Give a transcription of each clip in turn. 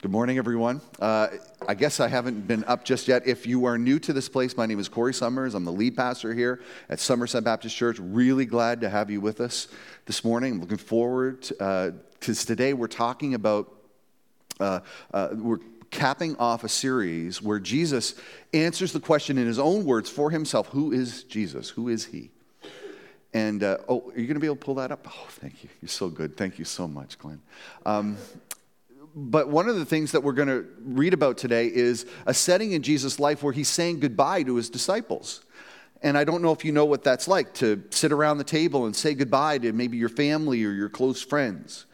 Good morning, everyone. Uh, I guess I haven't been up just yet. If you are new to this place, my name is Corey Summers. I'm the lead pastor here at Somerset Baptist Church. Really glad to have you with us this morning. I'm looking forward because uh, today we're talking about, uh, uh, we're capping off a series where Jesus answers the question in his own words for himself Who is Jesus? Who is he? And, uh, oh, are you going to be able to pull that up? Oh, thank you. You're so good. Thank you so much, Glenn. Um, but one of the things that we're going to read about today is a setting in Jesus' life where he's saying goodbye to his disciples. And I don't know if you know what that's like to sit around the table and say goodbye to maybe your family or your close friends.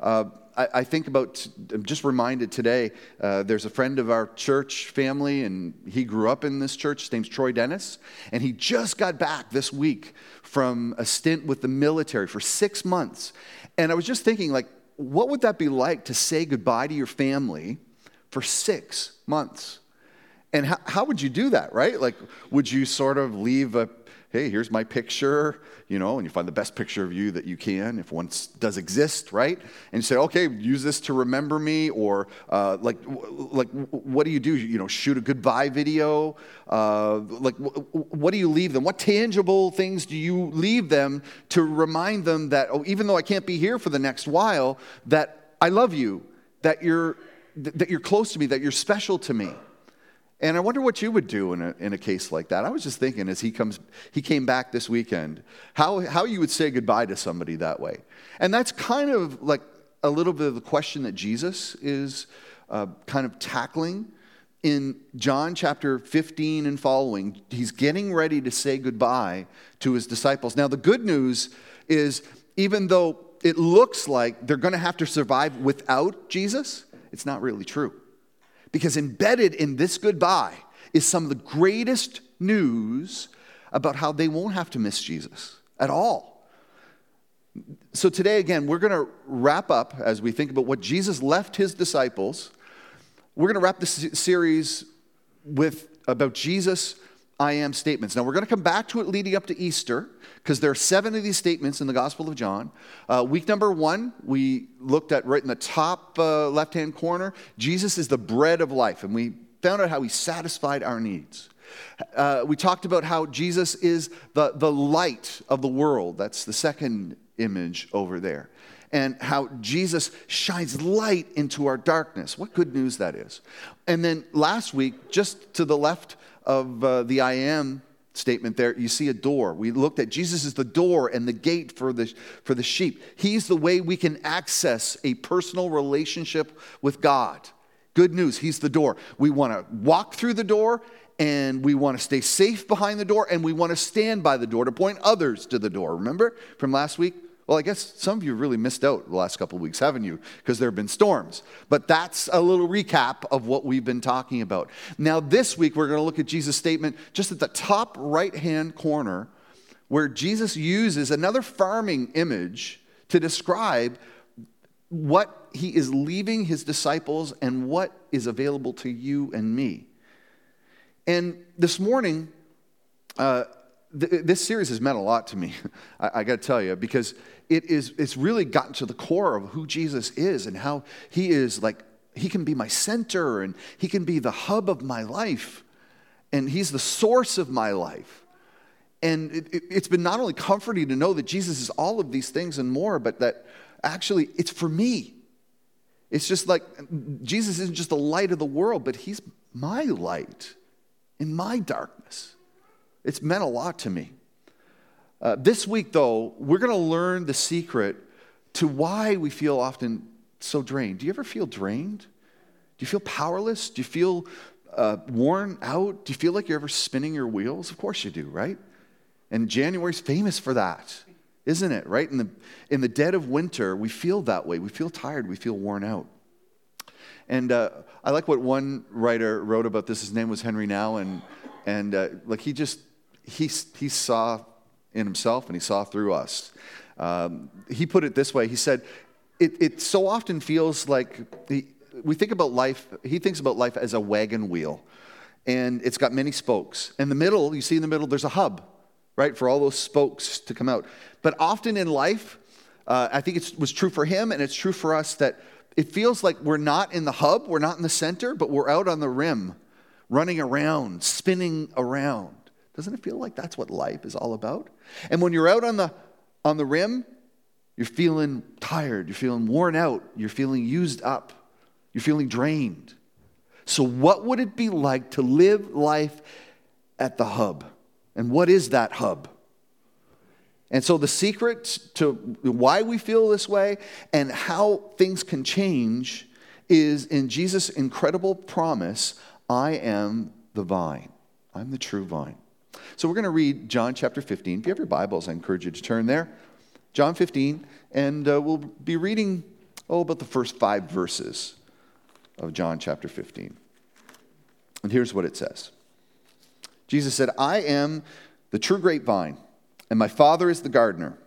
Uh, I, I, think about, I'm just reminded today, uh, there's a friend of our church family, and he grew up in this church. His name's Troy Dennis. And he just got back this week from a stint with the military for six months. And I was just thinking, like, what would that be like to say goodbye to your family for six months? And how, how would you do that, right? Like, would you sort of leave a hey, here's my picture, you know, and you find the best picture of you that you can, if one does exist, right? And you say, okay, use this to remember me, or uh, like, like, what do you do? You know, shoot a goodbye video. Uh, like, what do you leave them? What tangible things do you leave them to remind them that, oh, even though I can't be here for the next while, that I love you, that you're that you're close to me, that you're special to me. And I wonder what you would do in a, in a case like that. I was just thinking as he comes, he came back this weekend, how, how you would say goodbye to somebody that way. And that's kind of like a little bit of the question that Jesus is uh, kind of tackling in John chapter 15 and following. He's getting ready to say goodbye to his disciples. Now, the good news is even though it looks like they're going to have to survive without Jesus, it's not really true. Because embedded in this goodbye is some of the greatest news about how they won't have to miss Jesus at all. So, today, again, we're going to wrap up as we think about what Jesus left his disciples. We're going to wrap this series with about Jesus I am statements. Now, we're going to come back to it leading up to Easter because there are seven of these statements in the Gospel of John. Uh, week number one, we looked at right in the top uh, left hand corner Jesus is the bread of life, and we found out how he satisfied our needs. Uh, we talked about how Jesus is the, the light of the world. That's the second image over there. And how Jesus shines light into our darkness. What good news that is. And then last week, just to the left of uh, the I am statement there, you see a door. We looked at Jesus is the door and the gate for the, for the sheep. He's the way we can access a personal relationship with God. Good news, He's the door. We want to walk through the door and we want to stay safe behind the door and we want to stand by the door to point others to the door. Remember from last week? Well, I guess some of you really missed out the last couple of weeks, haven't you? Because there have been storms. But that's a little recap of what we've been talking about. Now, this week, we're going to look at Jesus' statement just at the top right hand corner, where Jesus uses another farming image to describe what he is leaving his disciples and what is available to you and me. And this morning, uh, th- this series has meant a lot to me, I, I got to tell you, because it is, it's really gotten to the core of who Jesus is and how he is like, he can be my center and he can be the hub of my life and he's the source of my life. And it, it, it's been not only comforting to know that Jesus is all of these things and more, but that actually it's for me. It's just like Jesus isn't just the light of the world, but he's my light in my darkness. It's meant a lot to me. Uh, this week, though, we're going to learn the secret to why we feel often so drained. Do you ever feel drained? Do you feel powerless? Do you feel uh, worn out? Do you feel like you're ever spinning your wheels? Of course you do, right? And January's famous for that, isn't it? Right? In the, in the dead of winter, we feel that way. We feel tired. We feel worn out. And uh, I like what one writer wrote about this. His name was Henri Nouwen, and uh, like he just he he saw in himself and he saw through us. Um, he put it this way he said, It, it so often feels like he, we think about life, he thinks about life as a wagon wheel, and it's got many spokes. In the middle, you see in the middle, there's a hub, right, for all those spokes to come out. But often in life, uh, I think it was true for him and it's true for us that it feels like we're not in the hub, we're not in the center, but we're out on the rim, running around, spinning around. Doesn't it feel like that's what life is all about? And when you're out on the on the rim, you're feeling tired, you're feeling worn out, you're feeling used up, you're feeling drained. So what would it be like to live life at the hub? And what is that hub? And so, the secret to why we feel this way and how things can change is in Jesus' incredible promise I am the vine. I'm the true vine. So, we're going to read John chapter 15. If you have your Bibles, I encourage you to turn there. John 15, and uh, we'll be reading, oh, about the first five verses of John chapter 15. And here's what it says Jesus said, I am the true grapevine and my Father is the gardener.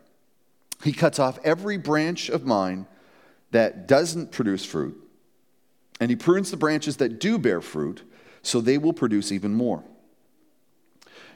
He cuts off every branch of mine that doesn't produce fruit, and he prunes the branches that do bear fruit, so they will produce even more.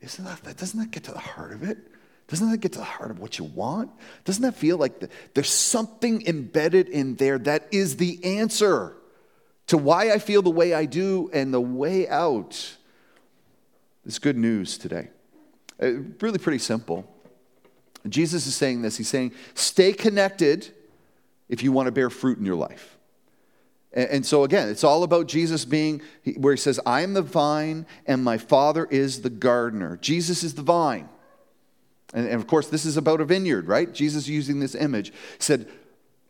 Isn't that? Doesn't that get to the heart of it? Doesn't that get to the heart of what you want? Doesn't that feel like the, there's something embedded in there that is the answer to why I feel the way I do and the way out? It's good news today. Uh, really pretty simple. Jesus is saying this. He's saying, stay connected if you want to bear fruit in your life. And, so, again, it's all about Jesus being where he says, I am the vine and my Father is the gardener. Jesus is the vine. And, and of course, this is about a vineyard, right? Jesus using this image said,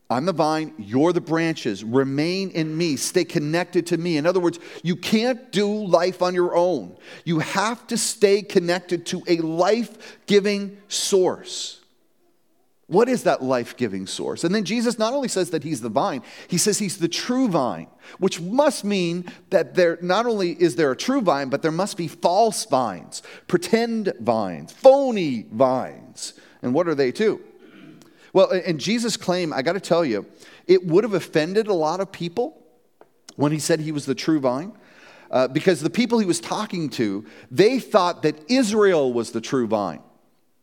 I'm the vine, you're the branches. Remain in me, stay connected to me. In other words, you can't do life on your own. You have to stay connected to a life giving source. What is that life giving source? And then Jesus not only says that he's the vine, he says he's the true vine, which must mean that there not only is there a true vine, but there must be false vines, pretend vines, phony vines. And what are they too? Well, and Jesus' claim, I got to tell you, it would have offended a lot of people when he said he was the true vine. Uh, because the people he was talking to, they thought that Israel was the true vine.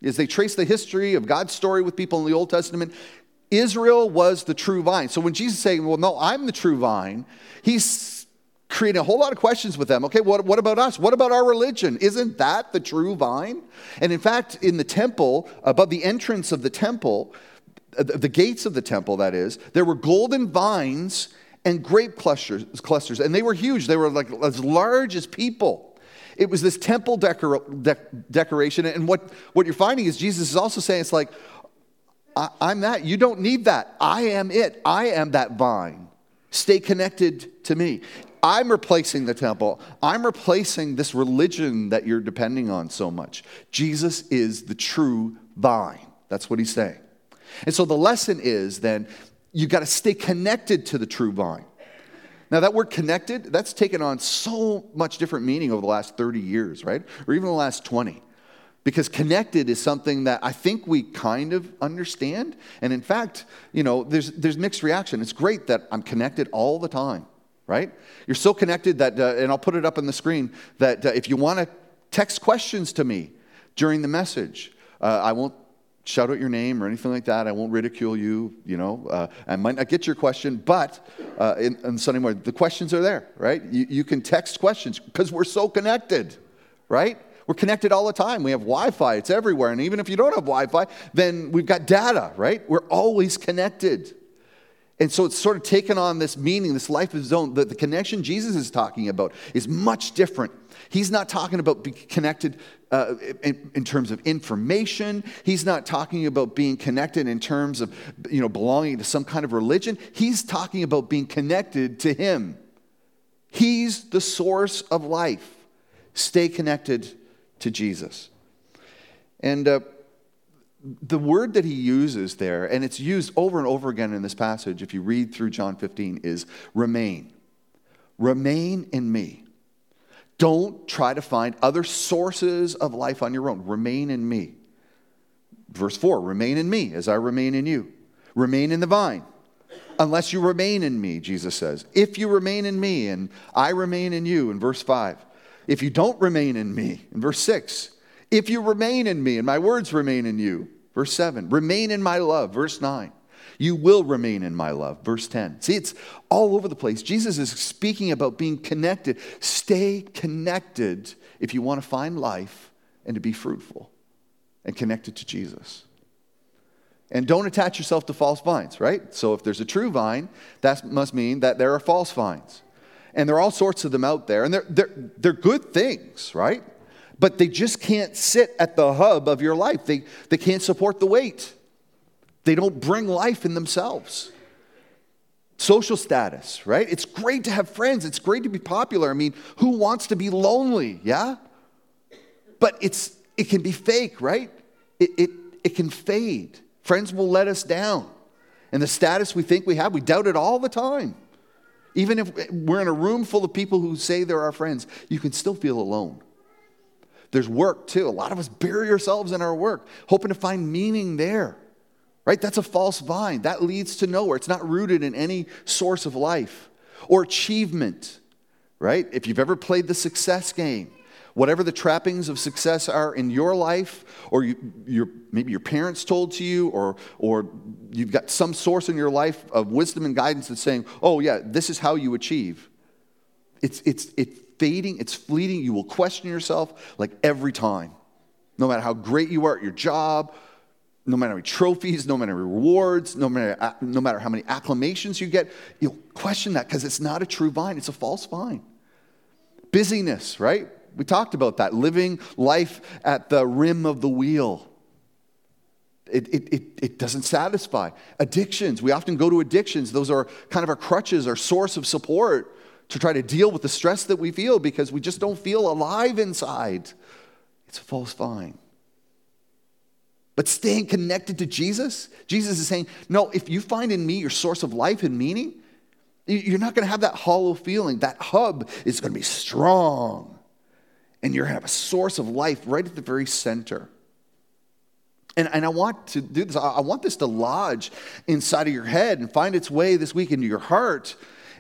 As they trace the history of God's story with people in the Old Testament, Israel was the true vine. So when Jesus is saying, Well, no, I'm the true vine, he's creating a whole lot of questions with them. Okay, what, what about us? What about our religion? Isn't that the true vine? And in fact, in the temple, above the entrance of the temple, the gates of the temple, that is, there were golden vines and grape clusters, clusters, and they were huge. They were like as large as people. It was this temple decor- de- decoration. And what, what you're finding is Jesus is also saying, it's like, I'm that. You don't need that. I am it. I am that vine. Stay connected to me. I'm replacing the temple. I'm replacing this religion that you're depending on so much. Jesus is the true vine. That's what he's saying. And so the lesson is then you've got to stay connected to the true vine. Now, that word connected, that's taken on so much different meaning over the last 30 years, right? Or even the last 20. Because connected is something that I think we kind of understand. And in fact, you know, there's, there's mixed reaction. It's great that I'm connected all the time, right? You're so connected that, uh, and I'll put it up on the screen, that uh, if you want to text questions to me during the message, uh, I won't shout out your name or anything like that. I won't ridicule you. You know, uh, I might not get your question, but uh, in, in, Sunday morning, the questions are there, right? You, you can text questions because we're so connected, right? We're connected all the time. We have Wi Fi, it's everywhere. And even if you don't have Wi Fi, then we've got data, right? We're always connected. And so it's sort of taken on this meaning, this life of his own. The, the connection Jesus is talking about is much different. He's not talking about being connected uh, in, in, terms of information. He's not talking about being connected in terms of you know, belonging to some kind of religion. He's talking about being connected to Him. He's the source of life. Stay connected to Jesus. And uh, the word that he uses there, and it's used over and over again in this passage, if you read through John 15, is remain. Remain in me. Don't try to find other sources of life on your own. Remain in me. Verse 4 Remain in me as I remain in you. Remain in the vine. Unless you remain in me, Jesus says. If you remain in me and I remain in you, in verse 5. If you don't remain in me, in verse 6. If you remain in me and my words remain in you, verse 7. Remain in my love, verse 9. You will remain in my love, verse 10. See, it's all over the place. Jesus is speaking about being connected. Stay connected if you want to find life and to be fruitful and connected to Jesus. And don't attach yourself to false vines, right? So if there's a true vine, that must mean that there are false vines. And there are all sorts of them out there, and they're, they're, they're good things, right? But they just can't sit at the hub of your life. They, they can't support the weight. They don't bring life in themselves. Social status, right? It's great to have friends. It's great to be popular. I mean, who wants to be lonely? Yeah? But it's, it can be fake, right? It, it, it can fade. Friends will let us down. And the status we think we have, we doubt it all the time. Even if we're in a room full of people who say they're our friends, you can still feel alone. There's work too. A lot of us bury ourselves in our work, hoping to find meaning there. Right? That's a false vine. That leads to nowhere. It's not rooted in any source of life or achievement. Right? If you've ever played the success game, whatever the trappings of success are in your life, or you, your, maybe your parents told to you, or, or you've got some source in your life of wisdom and guidance that's saying, oh, yeah, this is how you achieve. It's, it's, it fading, it's fleeting. You will question yourself like every time. No matter how great you are at your job, no matter how many trophies, no matter rewards, no matter, uh, no matter how many acclamations you get, you'll question that because it's not a true vine, it's a false vine. Busyness, right? We talked about that, living life at the rim of the wheel. It, it, it, it, doesn't satisfy. Addictions, we often go to addictions. Those are kind of our crutches, our source of support to try to deal with the stress that we feel because we just don't feel alive inside. It's a false vine. But staying connected to Jesus, Jesus is saying, no, if you find in me your source of life and meaning, you're not going to have that hollow feeling. That hub is going to be strong. And you're going to have a source of life right at the very center. And, and I want to do this. I want this to lodge inside of your head and find its way this week into your heart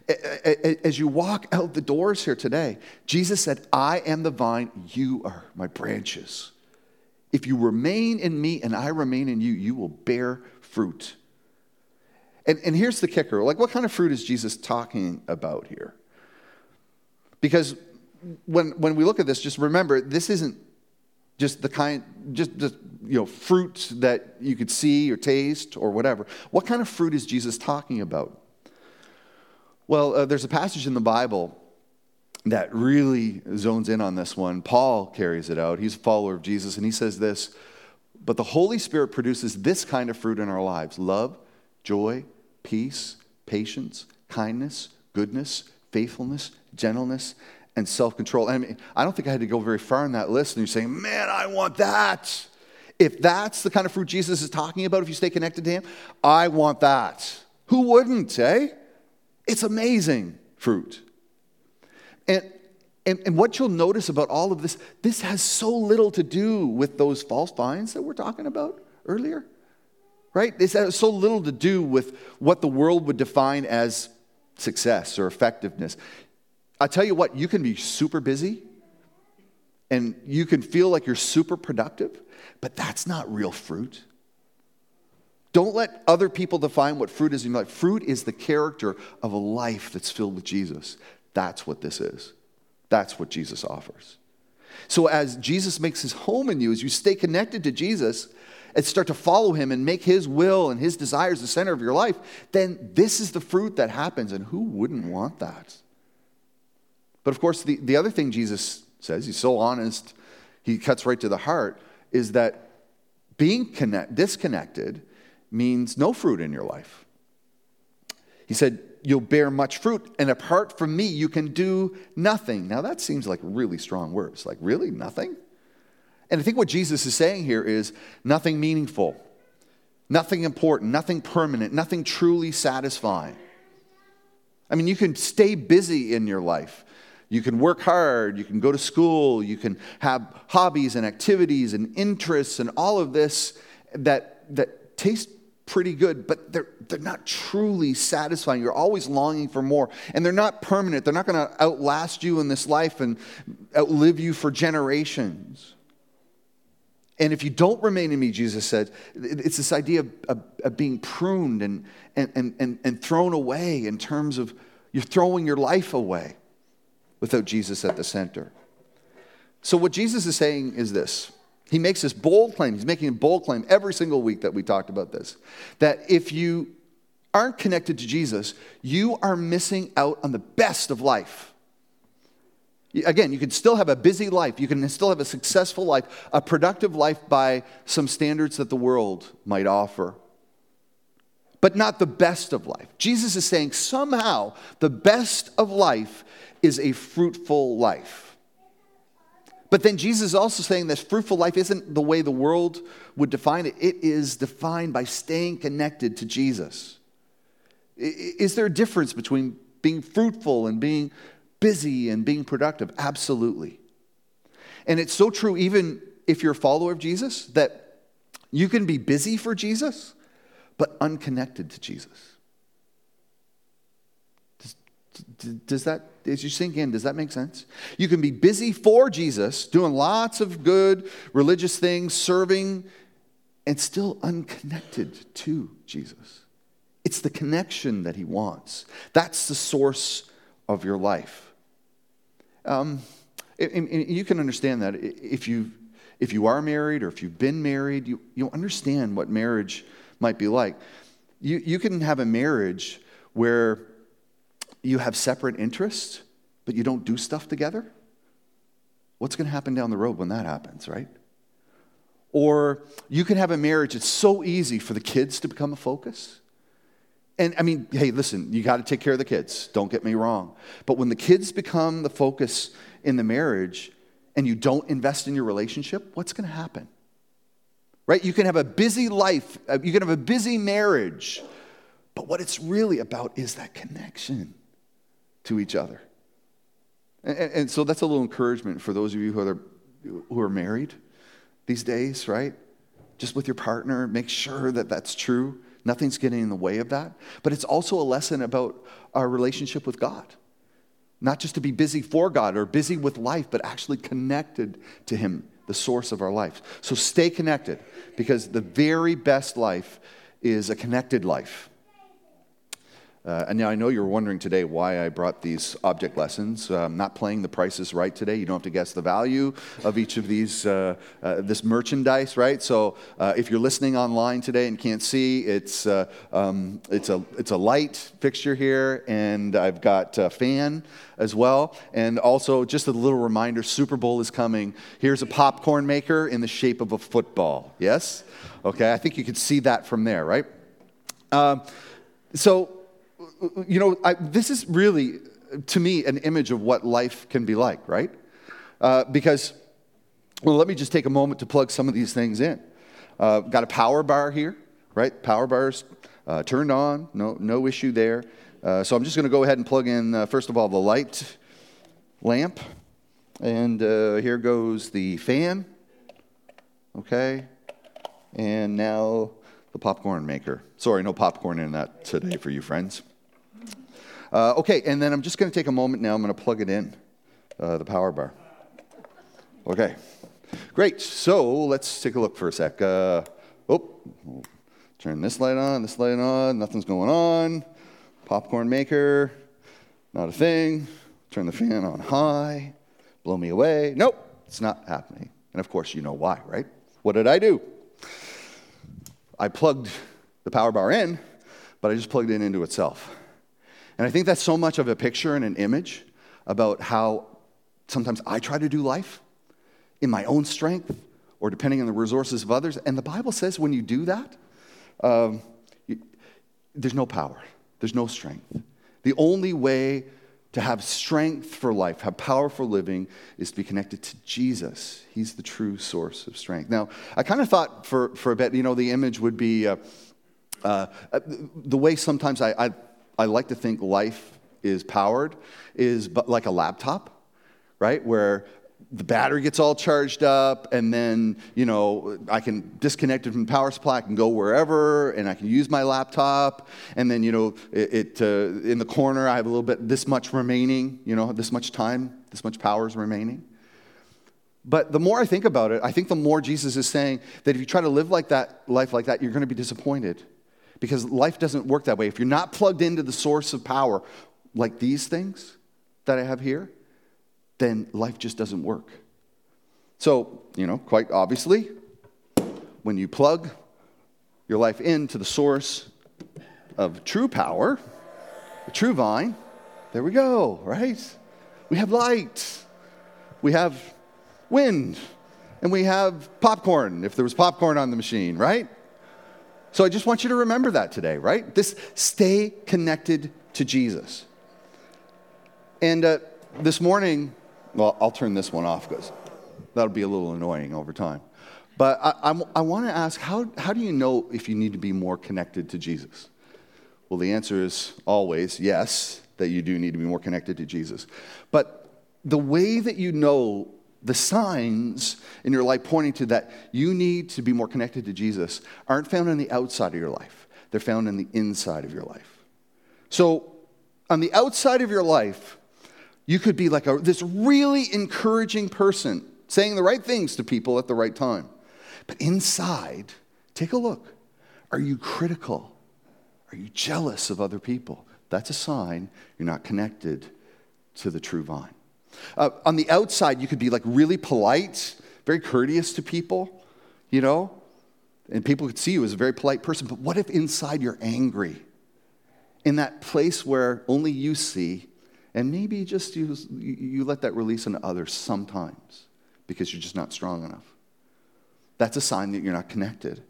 as you walk out the doors here today, Jesus said, I am the vine, you are my branches. If you remain in me and I remain in you, you will bear fruit. And, and here's the kicker like, what kind of fruit is Jesus talking about here? Because when, when we look at this, just remember, this isn't just the kind, just, just you know, fruit that you could see or taste or whatever. What kind of fruit is Jesus talking about? Well, uh, there's a passage in the Bible that really zones in on this one. Paul carries it out. He's a follower of Jesus, and he says this But the Holy Spirit produces this kind of fruit in our lives love, joy, peace, patience, kindness, goodness, faithfulness, gentleness, and self control. I mean, I don't think I had to go very far in that list, and you're saying, Man, I want that. If that's the kind of fruit Jesus is talking about, if you stay connected to Him, I want that. Who wouldn't, eh? It's amazing fruit. And, and, and what you'll notice about all of this, this has so little to do with those false vines that we're talking about earlier, right? This has so little to do with what the world would define as success or effectiveness. I tell you what, you can be super busy and you can feel like you're super productive, but that's not real fruit. Don't let other people define what fruit is in your life. Fruit is the character of a life that's filled with Jesus. That's what this is. That's what Jesus offers. So, as Jesus makes his home in you, as you stay connected to Jesus and start to follow him and make his will and his desires the center of your life, then this is the fruit that happens. And who wouldn't want that? But of course, the, the other thing Jesus says, he's so honest, he cuts right to the heart, is that being connect, disconnected means no fruit in your life. He said, You'll bear much fruit, and apart from me, you can do nothing. Now, that seems like really strong words. Like, really? Nothing? And I think what Jesus is saying here is nothing meaningful, nothing important, nothing permanent, nothing truly satisfying. I mean, you can stay busy in your life. You can work hard, you can go to school, you can have hobbies and activities and interests and all of this that, that taste pretty good, but they're, they're not truly satisfying. You're always longing for more. And they're not permanent. They're not going to outlast you in this life and outlive you for generations. And if you don't remain in me, Jesus said, it's this idea of, of, of being pruned and, and, and, and thrown away in terms of you're throwing your life away without Jesus at the center. So, what Jesus is saying is this he makes this bold claim. He's making a bold claim every single week that we talked about this that if you aren't connected to Jesus, you are missing out on the best of life. Again, you can still have a busy life. You can still have a successful life, a productive life by some standards that the world might offer, but not the best of life. Jesus is saying somehow the best of life is a fruitful life. But then Jesus is also saying that fruitful life isn't the way the world would define it, it is defined by staying connected to Jesus. Is there a difference between being fruitful and being busy and being productive? Absolutely. And it's so true, even if you're a follower of Jesus, that you can be busy for Jesus, but unconnected to Jesus. Does that, as you sink in, does that make sense? You can be busy for Jesus, doing lots of good religious things, serving, and still unconnected to Jesus. It's the connection that he wants. That's the source of your life. Um, and, and you can understand that if you if you are married or if you've been married, you, you understand what marriage might be like. You, you can have a marriage where you have separate interests, but you don't do stuff together? What's going to happen down the road when that happens, right? Or you can have a marriage, it's so easy for the kids to become a focus. And I mean, hey, listen, you got to take care of the kids, don't get me wrong. But when the kids become the focus in the marriage and you don't invest in your relationship, what's going to happen? Right? You can have a busy life, uh, you can have a busy marriage, but what it's really about is that connection to each other. And, and, so that's a little encouragement for those of you who are, who are married these days, right? Just with your partner, make sure that that's true. Nothing's getting in the way of that. But it's also a lesson about our relationship with God. Not just to be busy for God or busy with life, but actually connected to Him, the source of our life. So stay connected because the very best life is a connected life. Uh, and now I know you're wondering today why I brought these object lessons. Uh, I'm not playing the prices right today. You don't have to guess the value of each of these, uh, uh this merchandise, right? So uh, if you're listening online today and can't see, it's, uh, um, it's, a, it's a light fixture here, and I've got a fan as well. And also, just a little reminder Super Bowl is coming. Here's a popcorn maker in the shape of a football. Yes? Okay, I think you can see that from there, right? Um, so, you know, I, this is really, to me, an image of what life can be like, right? Uh, because, well, let me just take a moment to plug some of these things in. Uh, got a power bar here, right? Power bars uh, turned on, no, no issue there. Uh, so I'm just going to go ahead and plug in, uh, first of all, the light lamp. And uh, here goes the fan, okay? And now the popcorn maker. Sorry, no popcorn in that today for you, friends. Uh, okay, and then I'm just going to take a moment now. I'm going to plug it in, uh, the power bar. Okay, great. So let's take a look for a sec. Uh, oh, turn this light on, this light on. Nothing's going on. Popcorn maker, not a thing. Turn the fan on high. Blow me away. Nope, it's not happening. And of course, you know why, right? What did I do? I plugged the power bar in, but I just plugged it into itself. And I think that's so much of a picture and an image about how sometimes I try to do life in my own strength or depending on the resources of others. And the Bible says when you do that, um, you, there's no power, there's no strength. The only way to have strength for life, have power for living, is to be connected to Jesus. He's the true source of strength. Now, I kind of thought for, for a bit, you know, the image would be uh, uh, the way sometimes I, I, I like to think life is powered is like a laptop, right? Where the battery gets all charged up and then you know i can disconnect it from power supply i can go wherever and i can use my laptop. And then you know it, it uh, in the corner i have a little bit this much remaining you know this much time this much power is remaining. But the more i think about it i think the more jesus is saying that if you try to live like that life like that you're going to be disappointed because life doesn't work that way if you're not plugged into the source of power like these things that i have here then life just doesn't work. So, you know, quite obviously, when you plug your life into the source of true power, the true vine, there we go, right? We have light, we have wind, and we have popcorn, if there was popcorn on the machine, right? So I just want you to remember that today, right? This stay connected to Jesus. And uh, this morning, well, I'll turn this one off because that'll be a little annoying over time. But I, I, I want to ask how, how do you know if you need to be more connected to Jesus? Well, the answer is always yes, that you do need to be more connected to Jesus. But the way that you know the signs in your life pointing to that you need to be more connected to Jesus aren't found on the outside of your life, they're found in the inside of your life. So, on the outside of your life, you could be like a, this really encouraging person, saying the right things to people at the right time. But inside, take a look. Are you critical? Are you jealous of other people? That's a sign you're not connected to the true vine. Uh, on the outside, you could be like really polite, very courteous to people, you know, and people could see you as a very polite person. But what if inside you're angry? In that place where only you see and maybe just you, you let that release on others sometimes because you're just not strong enough. That's a sign that you're not connected.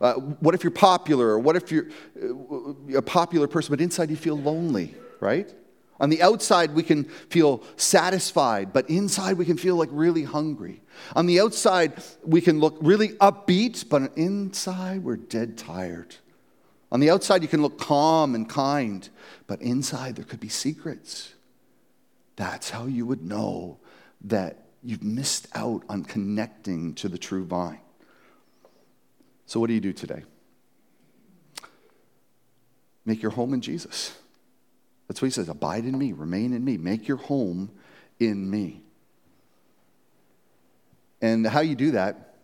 Uh, what if you're popular, or what if you're uh, a popular person, but inside you feel lonely, right? On the outside, we can feel satisfied, but inside, we can feel like really hungry. On the outside, we can look really upbeat, but inside, we're dead tired. On the outside, you can look calm and kind, but inside, there could be secrets. That's how you would know that you've missed out on connecting to the true vine. So, what do you do today? Make your home in Jesus. That's what he says abide in me, remain in me, make your home in me. And how you do that,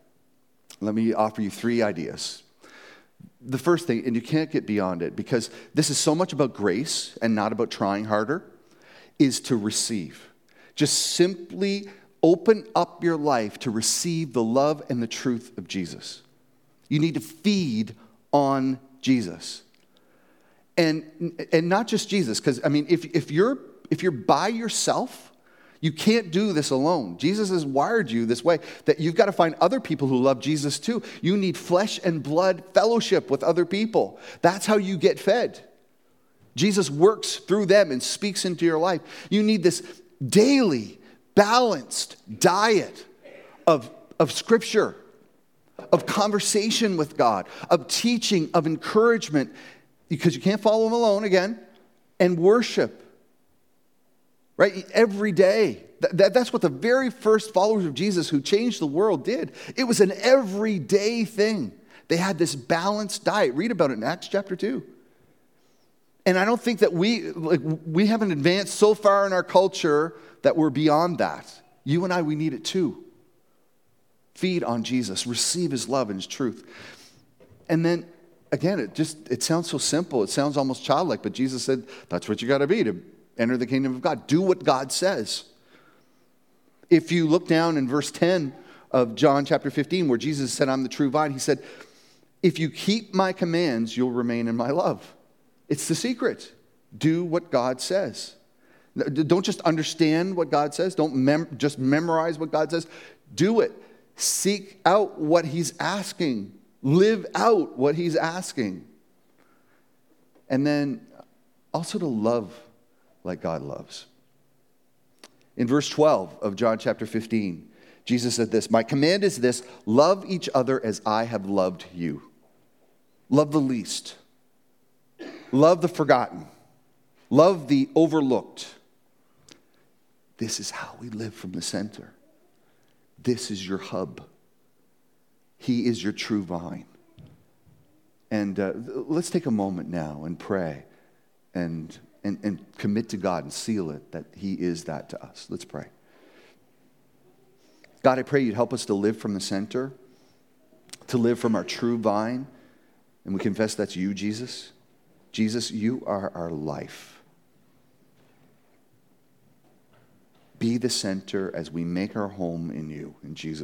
let me offer you three ideas. The first thing, and you can't get beyond it because this is so much about grace and not about trying harder is to receive. Just simply open up your life to receive the love and the truth of Jesus. You need to feed on Jesus. And, and not just Jesus, because I mean, if, if, you're, if you're by yourself, you can't do this alone. Jesus has wired you this way that you've got to find other people who love Jesus too. You need flesh and blood fellowship with other people. That's how you get fed. Jesus works through them and speaks into your life. You need this daily, balanced diet of, of scripture, of conversation with God, of teaching, of encouragement, because you can't follow Him alone again, and worship. Right? Every day. That, that's what the very first followers of Jesus who changed the world did. It was an everyday thing. They had this balanced diet. Read about it in Acts chapter 2. And I don't think that we, like, we haven't advanced so far in our culture that we're beyond that. You and I, we need it too. Feed on Jesus, receive his love and his truth. And then again, it just it sounds so simple. It sounds almost childlike, but Jesus said that's what you got to be to enter the kingdom of God. Do what God says. If you look down in verse 10 of John chapter 15 where Jesus said I'm the true vine, he said, "If you keep my commands, you'll remain in my love." It's the secret. Do what God says. Don't just understand what God says, don't mem- just memorize what God says. Do it. Seek out what He's asking, live out what He's asking. And then also to love like God loves. In verse 12 of John chapter 15, Jesus said this My command is this love each other as I have loved you. Love the least, love the forgotten, love the overlooked. This is how we live from the center. This is your hub. He is your true vine. And uh, let's take a moment now and pray and, and, and commit to God and seal it that He is that to us. Let's pray. God, I pray you'd help us to live from the center, to live from our true vine. And we confess that's you, Jesus. Jesus, you are our life. Be the center as we make our home in you, in Jesus'